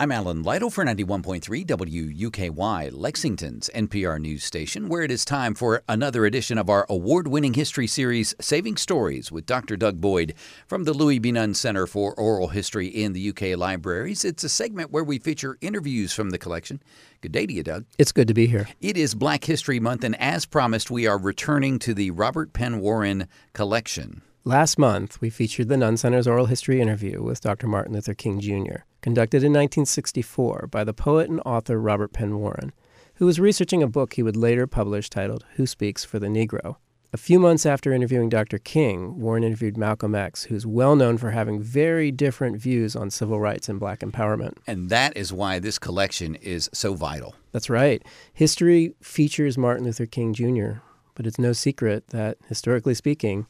I'm Alan Lytle for 91.3 WUKY, Lexington's NPR news station, where it is time for another edition of our award winning history series, Saving Stories, with Dr. Doug Boyd from the Louis B. Nunn Center for Oral History in the UK Libraries. It's a segment where we feature interviews from the collection. Good day to you, Doug. It's good to be here. It is Black History Month, and as promised, we are returning to the Robert Penn Warren collection. Last month, we featured the Nunn Center's oral history interview with Dr. Martin Luther King Jr., conducted in 1964 by the poet and author Robert Penn Warren, who was researching a book he would later publish titled Who Speaks for the Negro. A few months after interviewing Dr. King, Warren interviewed Malcolm X, who's well known for having very different views on civil rights and black empowerment. And that is why this collection is so vital. That's right. History features Martin Luther King Jr., but it's no secret that, historically speaking,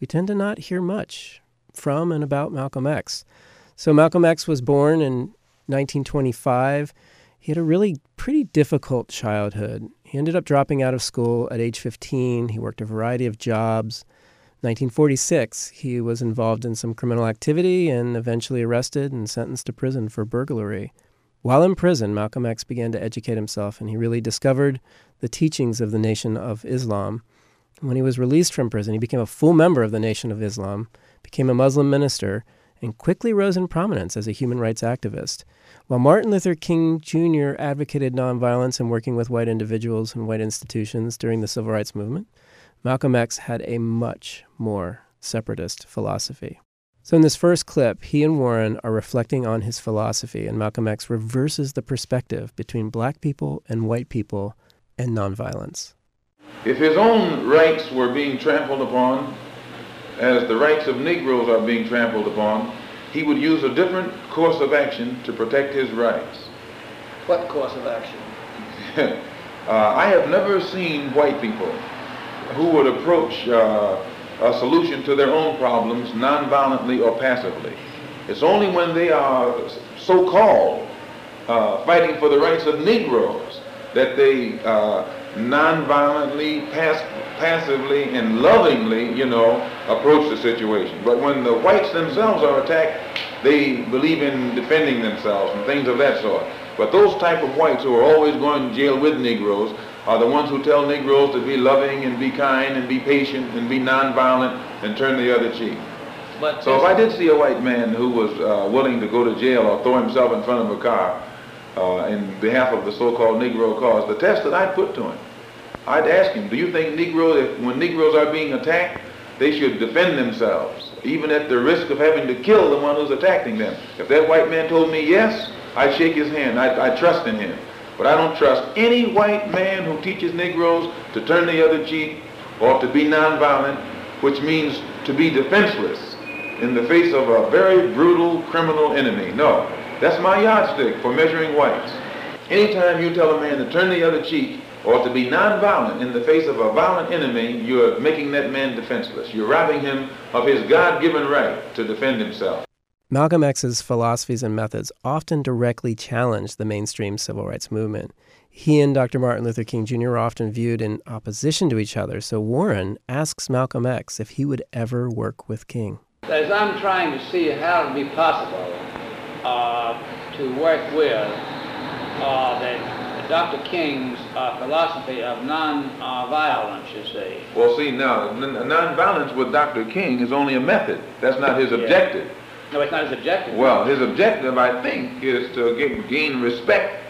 we tend to not hear much from and about Malcolm X. So, Malcolm X was born in 1925. He had a really pretty difficult childhood. He ended up dropping out of school at age 15. He worked a variety of jobs. 1946, he was involved in some criminal activity and eventually arrested and sentenced to prison for burglary. While in prison, Malcolm X began to educate himself and he really discovered the teachings of the Nation of Islam. When he was released from prison, he became a full member of the Nation of Islam, became a Muslim minister, and quickly rose in prominence as a human rights activist. While Martin Luther King Jr. advocated nonviolence and working with white individuals and white institutions during the civil rights movement, Malcolm X had a much more separatist philosophy. So, in this first clip, he and Warren are reflecting on his philosophy, and Malcolm X reverses the perspective between black people and white people and nonviolence. If his own rights were being trampled upon, as the rights of Negroes are being trampled upon, he would use a different course of action to protect his rights. What course of action? uh, I have never seen white people who would approach uh, a solution to their own problems nonviolently or passively. It's only when they are so-called uh, fighting for the rights of Negroes that they uh, non-violently, pass passively, and lovingly, you know, approach the situation. But when the whites themselves are attacked, they believe in defending themselves and things of that sort. But those type of whites who are always going to jail with Negroes are the ones who tell Negroes to be loving and be kind and be patient and be nonviolent and turn the other cheek. But so if I did see a white man who was uh, willing to go to jail or throw himself in front of a car uh, in behalf of the so-called Negro cause, the test that I'd put to him I'd ask him, do you think Negroes, when Negroes are being attacked, they should defend themselves, even at the risk of having to kill the one who's attacking them? If that white man told me yes, I'd shake his hand. I, I trust in him. But I don't trust any white man who teaches Negroes to turn the other cheek or to be nonviolent, which means to be defenseless in the face of a very brutal criminal enemy. No, that's my yardstick for measuring whites. Anytime you tell a man to turn the other cheek, or to be nonviolent in the face of a violent enemy, you're making that man defenseless. You're robbing him of his God-given right to defend himself. Malcolm X's philosophies and methods often directly challenged the mainstream civil rights movement. He and Dr. Martin Luther King Jr. are often viewed in opposition to each other, so Warren asks Malcolm X if he would ever work with King. As I'm trying to see how it would be possible to work with uh, that Dr. King's uh, philosophy of non-violence, you see. Well, see, now, non-violence with Dr. King is only a method. That's not his objective. No, it's not his objective. Well, his objective, I think, is to get, gain respect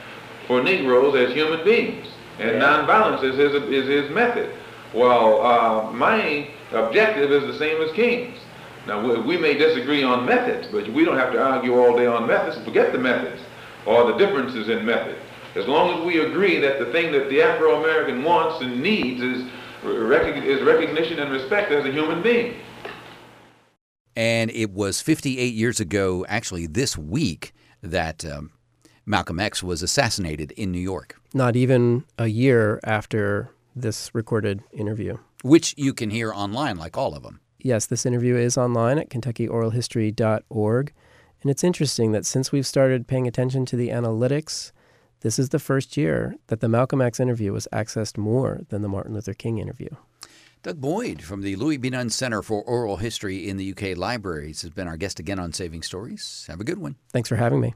for Negroes as human beings. And yeah. nonviolence is his, is his method. Well, uh, my objective is the same as King's. Now, we, we, may disagree on methods, but we don't have to argue all day on methods. Forget the methods or the differences in methods. As long as we agree that the thing that the Afro-American wants and needs is, is recognition and respect as a human being. And it was 58 years ago, actually this week, that um, Malcolm X was assassinated in New York. Not even a year after this recorded interview. Which you can hear online, like all of them. Yes, this interview is online at KentuckyOralHistory.org. And it's interesting that since we've started paying attention to the analytics this is the first year that the Malcolm X interview was accessed more than the Martin Luther King interview. Doug Boyd from the Louis B. Nunn Center for Oral History in the UK Libraries has been our guest again on Saving Stories. Have a good one. Thanks for having me.